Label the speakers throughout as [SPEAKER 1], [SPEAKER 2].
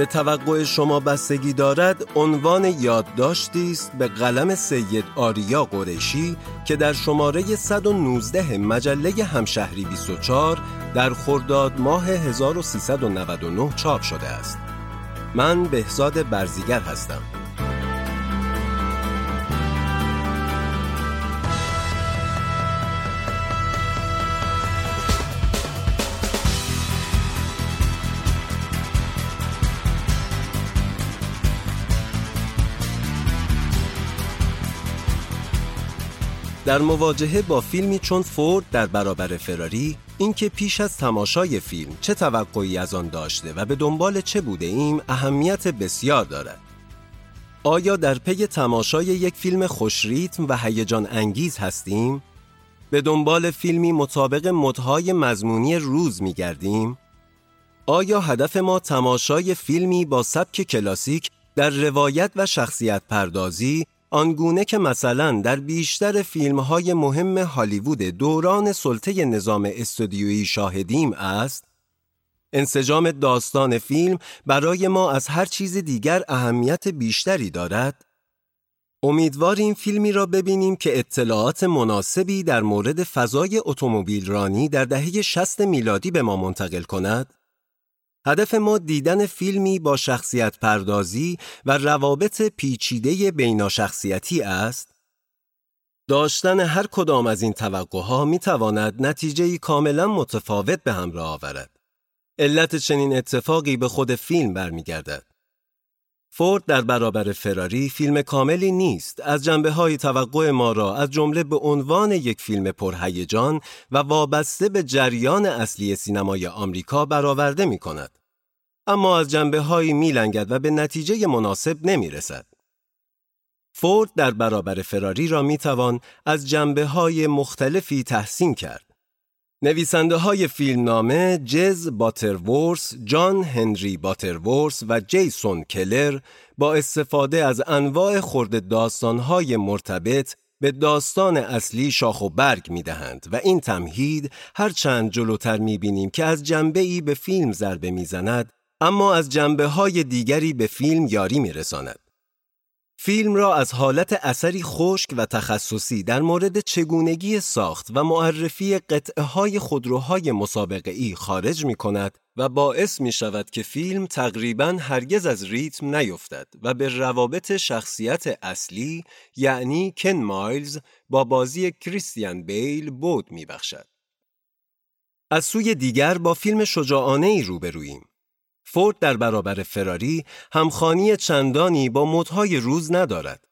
[SPEAKER 1] به توقع شما بستگی دارد عنوان یادداشتی است به قلم سید آریا قریشی که در شماره 119 مجله همشهری 24 در خرداد ماه 1399 چاپ شده است. من بهزاد برزیگر هستم. در مواجهه با فیلمی چون فورد در برابر فراری اینکه پیش از تماشای فیلم چه توقعی از آن داشته و به دنبال چه بوده ایم اهمیت بسیار دارد. آیا در پی تماشای یک فیلم خوشریتم و هیجان انگیز هستیم؟ به دنبال فیلمی مطابق مدهای مضمونی روز می گردیم؟ آیا هدف ما تماشای فیلمی با سبک کلاسیک در روایت و شخصیت پردازی آنگونه که مثلا در بیشتر فیلم های مهم هالیوود دوران سلطه نظام استودیویی شاهدیم است انسجام داستان فیلم برای ما از هر چیز دیگر اهمیت بیشتری دارد. امیدواریم فیلمی را ببینیم که اطلاعات مناسبی در مورد فضای اتومبیل رانی در دهه 60 میلادی به ما منتقل کند. هدف ما دیدن فیلمی با شخصیت پردازی و روابط پیچیده بیناشخصیتی است؟ داشتن هر کدام از این توقعها می تواند نتیجه کاملا متفاوت به همراه آورد. علت چنین اتفاقی به خود فیلم برمیگردد. فورد در برابر فراری فیلم کاملی نیست از جنبه های توقع ما را از جمله به عنوان یک فیلم پرهیجان و وابسته به جریان اصلی سینمای آمریکا برآورده می کند. اما از جنبه هایی می لنگد و به نتیجه مناسب نمی رسد. فورد در برابر فراری را می توان از جنبه های مختلفی تحسین کرد. نویسنده های فیلم نامه جز باترورس، جان هنری باترورس و جیسون کلر با استفاده از انواع خورد داستانهای مرتبط به داستان اصلی شاخ و برگ می دهند و این تمهید هرچند جلوتر می بینیم که از جنبه ای به فیلم ضربه می زند اما از جنبه های دیگری به فیلم یاری می رساند. فیلم را از حالت اثری خشک و تخصصی در مورد چگونگی ساخت و معرفی قطعه های خودروهای مسابقه ای خارج می کند و باعث می شود که فیلم تقریبا هرگز از ریتم نیفتد و به روابط شخصیت اصلی یعنی کن مایلز با بازی کریستیان بیل بود می بخشد. از سوی دیگر با فیلم شجاعانه ای روبرویم. فورد در برابر فراری همخانی چندانی با مدهای روز ندارد.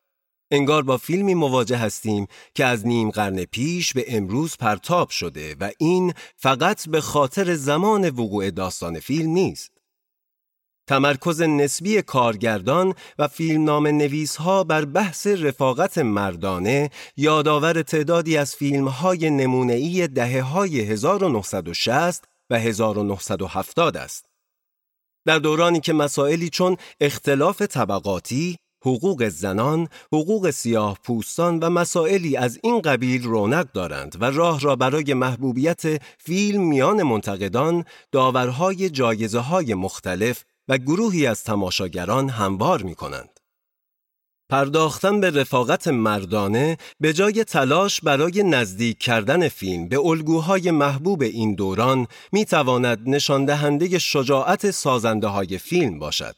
[SPEAKER 1] انگار با فیلمی مواجه هستیم که از نیم قرن پیش به امروز پرتاب شده و این فقط به خاطر زمان وقوع داستان فیلم نیست. تمرکز نسبی کارگردان و فیلمنام نویس ها بر بحث رفاقت مردانه یادآور تعدادی از فیلم های نمونه‌ای دهه های 1960 و 1970 است. در دورانی که مسائلی چون اختلاف طبقاتی، حقوق زنان، حقوق سیاه پوستان و مسائلی از این قبیل رونق دارند و راه را برای محبوبیت فیلم میان منتقدان، داورهای جایزه های مختلف و گروهی از تماشاگران هموار می کنند. پرداختن به رفاقت مردانه به جای تلاش برای نزدیک کردن فیلم به الگوهای محبوب این دوران می تواند نشان دهنده شجاعت سازنده های فیلم باشد.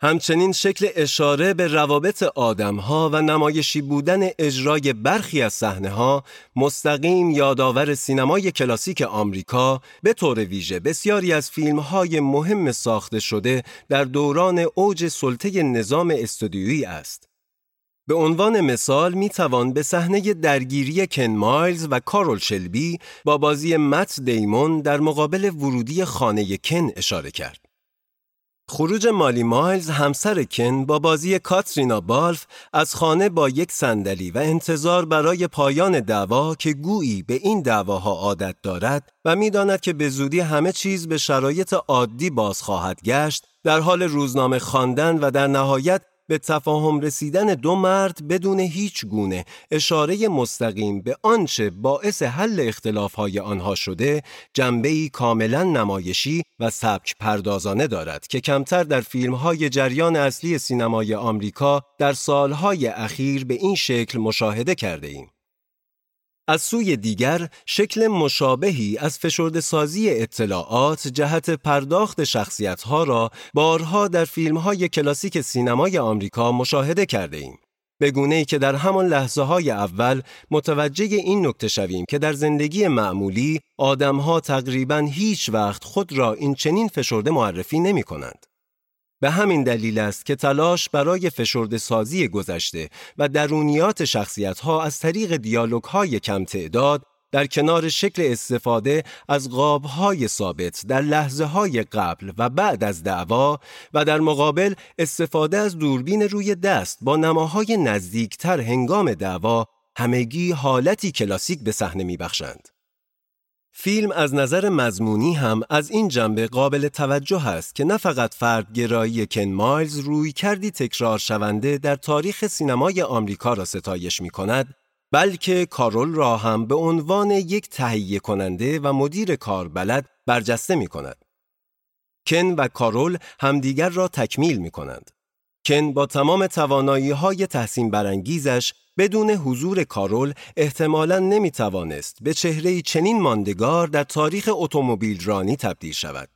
[SPEAKER 1] همچنین شکل اشاره به روابط آدمها و نمایشی بودن اجرای برخی از صحنه ها مستقیم یادآور سینمای کلاسیک آمریکا به طور ویژه بسیاری از فیلم های مهم ساخته شده در دوران اوج سلطه نظام استودیویی است. به عنوان مثال می توان به صحنه درگیری کن مایلز و کارول شلبی با بازی مت دیمون در مقابل ورودی خانه کن اشاره کرد. خروج مالی مایلز همسر کن با بازی کاترینا بالف از خانه با یک صندلی و انتظار برای پایان دعوا که گویی به این دعواها عادت دارد و می‌داند که به زودی همه چیز به شرایط عادی باز خواهد گشت در حال روزنامه خواندن و در نهایت به تفاهم رسیدن دو مرد بدون هیچ گونه اشاره مستقیم به آنچه باعث حل اختلافهای آنها شده جنبه‌ای کاملا نمایشی و سبک پردازانه دارد که کمتر در فیلمهای جریان اصلی سینمای آمریکا در سالهای اخیر به این شکل مشاهده کرده ایم. از سوی دیگر شکل مشابهی از فشرده سازی اطلاعات جهت پرداخت شخصیتها را بارها در فیلمهای کلاسیک سینمای آمریکا مشاهده کرده ایم. به گونه ای که در همان لحظه های اول متوجه این نکته شویم که در زندگی معمولی آدمها تقریبا هیچ وقت خود را این چنین فشرده معرفی نمی کنند. به همین دلیل است که تلاش برای فشرده سازی گذشته و درونیات شخصیت ها از طریق دیالوگ های کم تعداد در کنار شکل استفاده از قاب های ثابت در لحظه های قبل و بعد از دعوا و در مقابل استفاده از دوربین روی دست با نماهای نزدیکتر هنگام دعوا همگی حالتی کلاسیک به صحنه میبخشند. فیلم از نظر مضمونی هم از این جنبه قابل توجه است که نه فقط فردگرایی کن مایلز روی کردی تکرار شونده در تاریخ سینمای آمریکا را ستایش می کند بلکه کارول را هم به عنوان یک تهیه کننده و مدیر کاربلد برجسته می کند. کن و کارول همدیگر را تکمیل می کنند. کن با تمام توانایی های تحسین برانگیزش بدون حضور کارول احتمالا نمی توانست به چهره چنین ماندگار در تاریخ اتومبیل رانی تبدیل شود.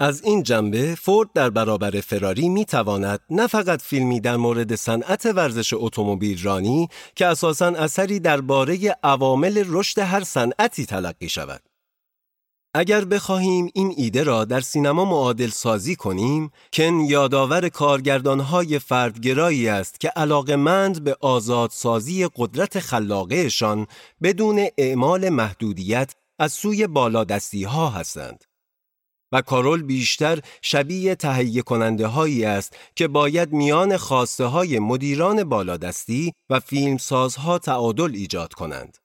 [SPEAKER 1] از این جنبه فورد در برابر فراری می تواند نه فقط فیلمی در مورد صنعت ورزش اتومبیل رانی که اساساً اثری درباره عوامل رشد هر صنعتی تلقی شود اگر بخواهیم این ایده را در سینما معادل سازی کنیم، کن یادآور کارگردانهای فردگرایی است که علاقمند به آزادسازی قدرت خلاقهشان بدون اعمال محدودیت از سوی بالادستی ها هستند. و کارول بیشتر شبیه تهیه کننده هایی است که باید میان خواسته های مدیران بالادستی و فیلمسازها تعادل ایجاد کنند.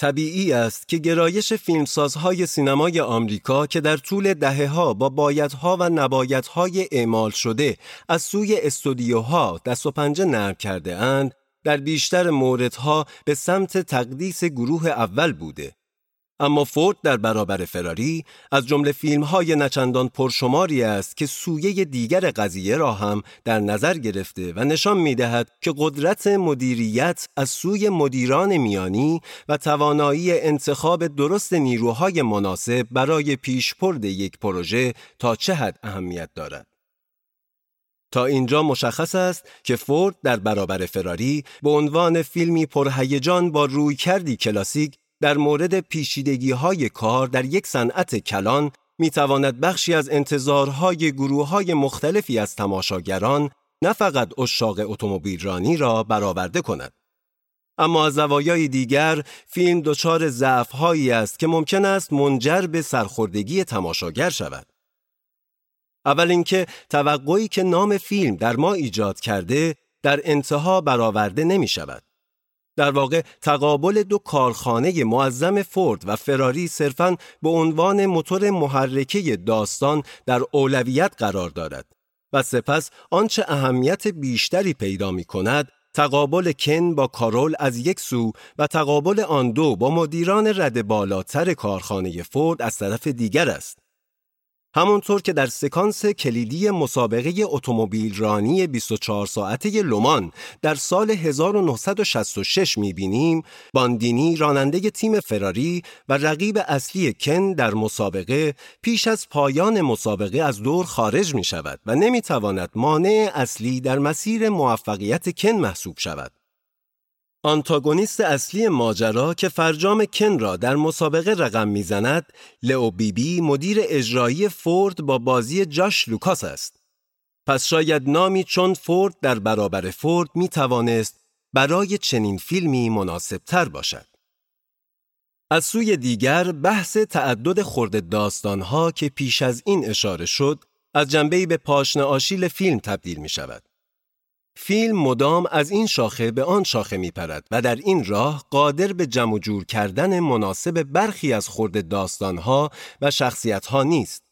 [SPEAKER 1] طبیعی است که گرایش فیلمسازهای سینمای آمریکا که در طول دهه ها با بایدها و نبایدهای اعمال شده از سوی استودیوها دست و پنجه نرم کرده اند در بیشتر موردها به سمت تقدیس گروه اول بوده. اما فورد در برابر فراری از جمله فیلم های نچندان پرشماری است که سویه دیگر قضیه را هم در نظر گرفته و نشان می دهد که قدرت مدیریت از سوی مدیران میانی و توانایی انتخاب درست نیروهای مناسب برای پیشپرد یک پروژه تا چه حد اهمیت دارد. تا اینجا مشخص است که فورد در برابر فراری به عنوان فیلمی پرهیجان با روی کردی کلاسیک در مورد پیشیدگی های کار در یک صنعت کلان می تواند بخشی از انتظارهای گروه های مختلفی از تماشاگران نه فقط اشاق اتومبیل رانی را برآورده کند. اما از زوایای دیگر فیلم دچار ضعف هایی است که ممکن است منجر به سرخوردگی تماشاگر شود. اول اینکه توقعی که نام فیلم در ما ایجاد کرده در انتها برآورده نمی شود. در واقع تقابل دو کارخانه معظم فورد و فراری صرفاً به عنوان موتور محرکه داستان در اولویت قرار دارد و سپس آنچه اهمیت بیشتری پیدا می کند تقابل کن با کارول از یک سو و تقابل آن دو با مدیران رد بالاتر کارخانه فورد از طرف دیگر است. همونطور که در سکانس کلیدی مسابقه اتومبیل رانی 24 ساعته لومان در سال 1966 می‌بینیم باندینی راننده تیم فراری و رقیب اصلی کن در مسابقه پیش از پایان مسابقه از دور خارج می شود و نمی تواند مانع اصلی در مسیر موفقیت کن محسوب شود. آنتاگونیست اصلی ماجرا که فرجام کن را در مسابقه رقم می‌زند لئو بیبی مدیر اجرایی فورد با بازی جاش لوکاس است پس شاید نامی چون فورد در برابر فورد می توانست برای چنین فیلمی مناسب تر باشد از سوی دیگر بحث تعدد خورد داستانها که پیش از این اشاره شد از جنبهی به پاشنه آشیل فیلم تبدیل می شود. فیلم مدام از این شاخه به آن شاخه می پرد و در این راه قادر به جمع جور کردن مناسب برخی از خورد داستانها و شخصیتها نیست.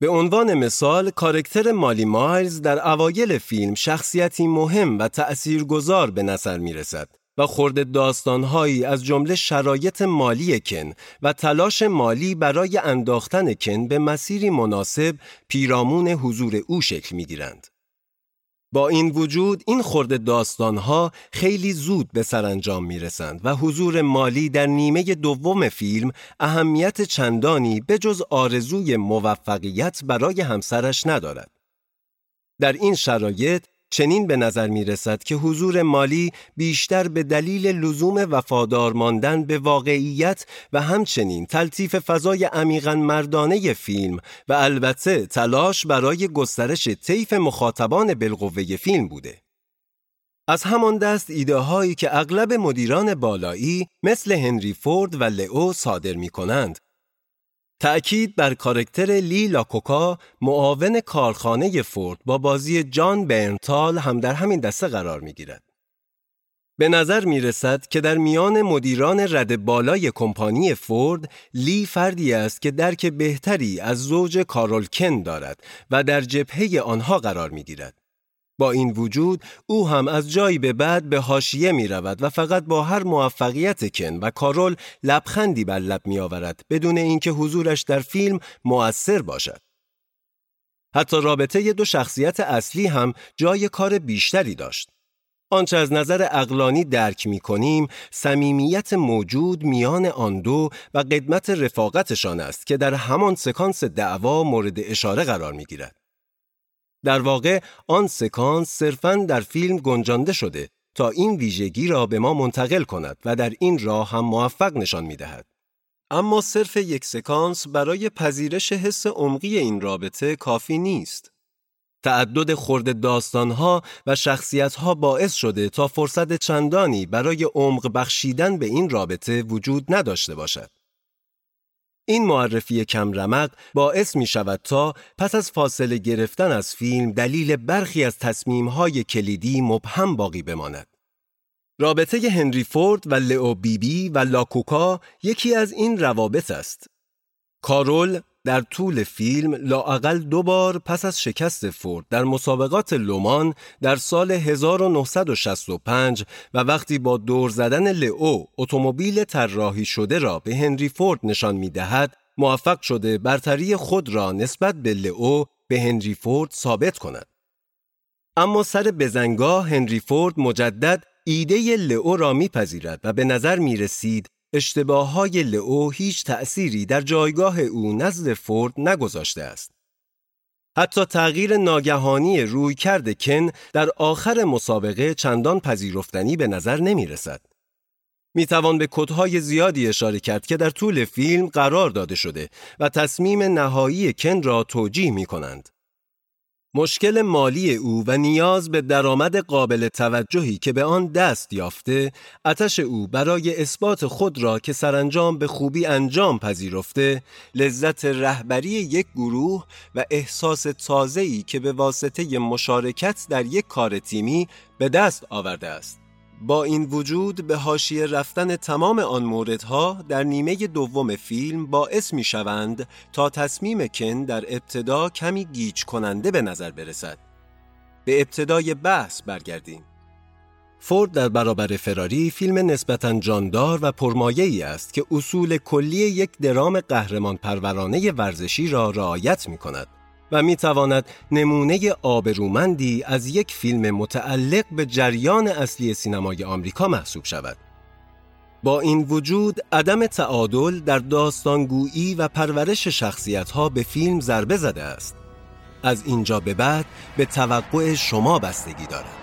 [SPEAKER 1] به عنوان مثال کارکتر مالی مایلز در اوایل فیلم شخصیتی مهم و تأثیرگذار به نظر می رسد و خورد داستانهایی از جمله شرایط مالی کن و تلاش مالی برای انداختن کن به مسیری مناسب پیرامون حضور او شکل می گیرند. با این وجود این خورد داستانها خیلی زود به سرانجام می رسند و حضور مالی در نیمه دوم فیلم اهمیت چندانی به جز آرزوی موفقیت برای همسرش ندارد. در این شرایط چنین به نظر می رسد که حضور مالی بیشتر به دلیل لزوم وفادار ماندن به واقعیت و همچنین تلطیف فضای عمیقا مردانه فیلم و البته تلاش برای گسترش طیف مخاطبان بالقوه فیلم بوده. از همان دست ایده هایی که اغلب مدیران بالایی مثل هنری فورد و لئو صادر می کنند تأکید بر کارکتر لی لاکوکا معاون کارخانه فورد با بازی جان برنتال هم در همین دسته قرار می گیرد. به نظر می رسد که در میان مدیران رد بالای کمپانی فورد لی فردی است که درک بهتری از زوج کارول کن دارد و در جبهه آنها قرار می گیرد. با این وجود او هم از جایی به بعد به هاشیه می رود و فقط با هر موفقیت کن و کارول لبخندی بر لب می آورد بدون اینکه حضورش در فیلم مؤثر باشد. حتی رابطه دو شخصیت اصلی هم جای کار بیشتری داشت. آنچه از نظر اقلانی درک می کنیم صمیمیت موجود میان آن دو و قدمت رفاقتشان است که در همان سکانس دعوا مورد اشاره قرار می گیرد. در واقع آن سکانس صرفاً در فیلم گنجانده شده تا این ویژگی را به ما منتقل کند و در این راه هم موفق نشان می دهد. اما صرف یک سکانس برای پذیرش حس عمقی این رابطه کافی نیست. تعدد خورد داستانها و شخصیتها باعث شده تا فرصت چندانی برای عمق بخشیدن به این رابطه وجود نداشته باشد. این معرفی کم رمق باعث می شود تا پس از فاصله گرفتن از فیلم دلیل برخی از تصمیم کلیدی مبهم باقی بماند. رابطه هنری فورد و لئو بیبی بی و لاکوکا یکی از این روابط است. کارول در طول فیلم لااقل دو بار پس از شکست فورد در مسابقات لومان در سال 1965 و وقتی با دور زدن لئو اتومبیل طراحی شده را به هنری فورد نشان می دهد موفق شده برتری خود را نسبت به لئو به هنری فورد ثابت کند. اما سر بزنگاه هنری فورد مجدد ایده لئو را میپذیرد و به نظر می رسید اشتباه های لئو هیچ تأثیری در جایگاه او نزد فورد نگذاشته است. حتی تغییر ناگهانی روی کرد کن در آخر مسابقه چندان پذیرفتنی به نظر نمی رسد. می توان به کدهای زیادی اشاره کرد که در طول فیلم قرار داده شده و تصمیم نهایی کن را توجیه می کنند. مشکل مالی او و نیاز به درآمد قابل توجهی که به آن دست یافته، اتش او برای اثبات خود را که سرانجام به خوبی انجام پذیرفته، لذت رهبری یک گروه و احساس تازه‌ای که به واسطه مشارکت در یک کار تیمی به دست آورده است. با این وجود به حاشیه رفتن تمام آن موردها در نیمه دوم فیلم باعث می شوند تا تصمیم کن در ابتدا کمی گیج کننده به نظر برسد. به ابتدای بحث برگردیم. فورد در برابر فراری فیلم نسبتا جاندار و پرمایه ای است که اصول کلی یک درام قهرمان پرورانه ورزشی را رعایت می کند. و می تواند نمونه آبرومندی از یک فیلم متعلق به جریان اصلی سینمای آمریکا محسوب شود. با این وجود عدم تعادل در داستانگویی و پرورش شخصیتها به فیلم ضربه زده است. از اینجا به بعد به توقع شما بستگی دارد.